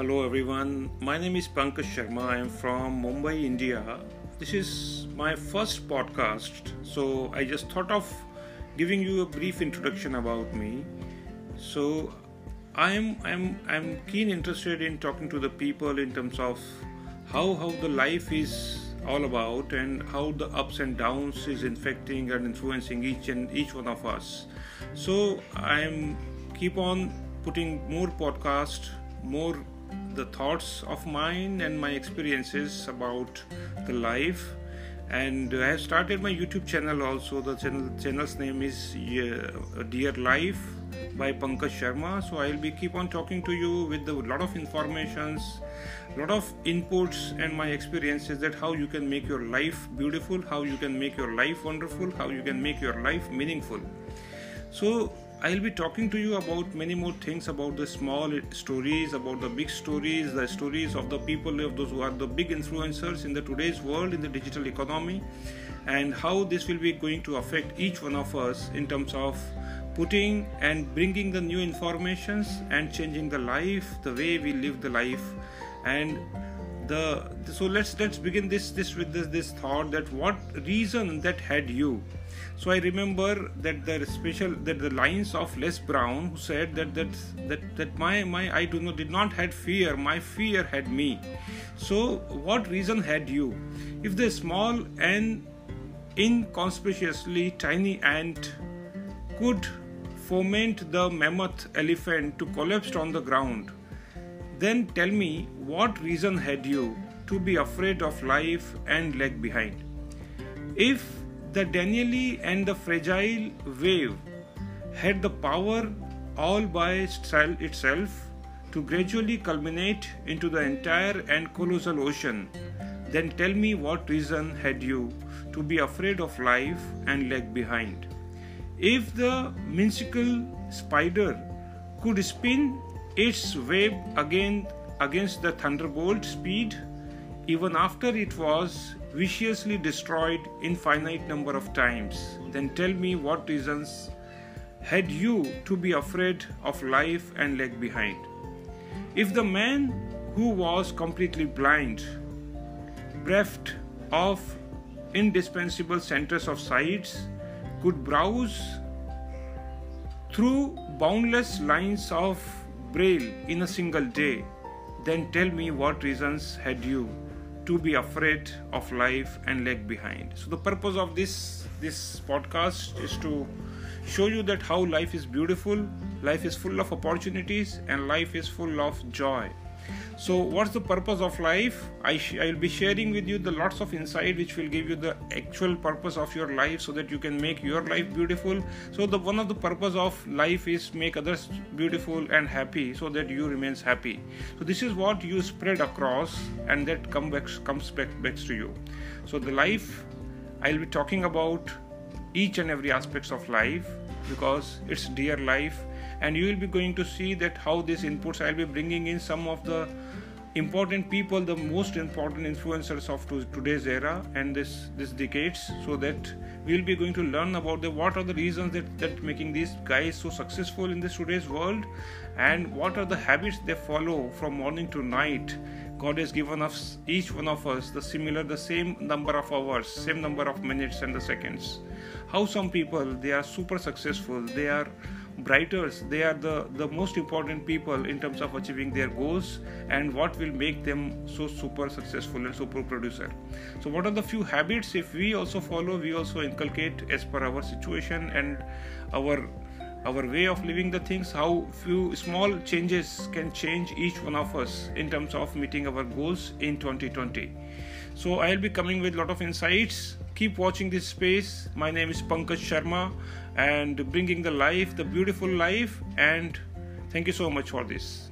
Hello everyone, my name is Pankaj Sharma. I am from Mumbai, India. This is my first podcast, so I just thought of giving you a brief introduction about me. So I am I'm I'm keen interested in talking to the people in terms of how how the life is all about and how the ups and downs is infecting and influencing each and each one of us. So I am keep on putting more podcast, more the thoughts of mine and my experiences about the life and I have started my YouTube channel also. The channel channel's name is uh, Dear Life by Pankaj Sharma. So I'll be keep on talking to you with a lot of informations, lot of inputs and my experiences that how you can make your life beautiful, how you can make your life wonderful, how you can make your life meaningful. So I'll be talking to you about many more things about the small stories, about the big stories, the stories of the people of those who are the big influencers in the today's world in the digital economy, and how this will be going to affect each one of us in terms of putting and bringing the new informations and changing the life, the way we live the life, and the so let's let's begin this this with this this thought that what reason that had you so I remember that the special that the lines of Les Brown who said that that that, that my my I do not did not had fear, my fear had me. So what reason had you? If the small and inconspicuously tiny ant could foment the mammoth elephant to collapse on the ground, then tell me what reason had you to be afraid of life and lag behind? If the Danieli and the fragile wave had the power all by itself to gradually culminate into the entire and colossal ocean, then tell me what reason had you to be afraid of life and lag behind? If the minuscule spider could spin its web again against the thunderbolt speed, even after it was viciously destroyed infinite number of times, then tell me what reasons had you to be afraid of life and lag behind? If the man who was completely blind, bereft of indispensable centers of sights, could browse through boundless lines of braille in a single day, then tell me what reasons had you to be afraid of life and lag behind. So the purpose of this this podcast is to show you that how life is beautiful life is full of opportunities and life is full of joy so what's the purpose of life? I sh- i'll be sharing with you the lots of insight which will give you the actual purpose of your life so that you can make your life beautiful. So the one of the purpose of life is make others beautiful and happy so that you remains happy. So this is what you spread across and that come back comes back back to you. So the life i'll be talking about each and every aspects of life because it's dear life and you will be going to see that how these inputs i'll be bringing in some of the important people the most important influencers of today's era and this this decades so that we'll be going to learn about the what are the reasons that that making these guys so successful in this today's world and what are the habits they follow from morning to night. God has given us each one of us the similar the same number of hours same number of minutes and the seconds. How some people they are super successful they are brighters. They are the the most important people in terms of achieving their goals and what will make them so super successful and super producer. So what are the few habits? If we also follow we also inculcate as per our situation and our our way of living the things how few small changes can change each one of us in terms of meeting our goals in 2020 so i'll be coming with a lot of insights keep watching this space my name is pankaj sharma and bringing the life, the beautiful life. And thank you so much for this.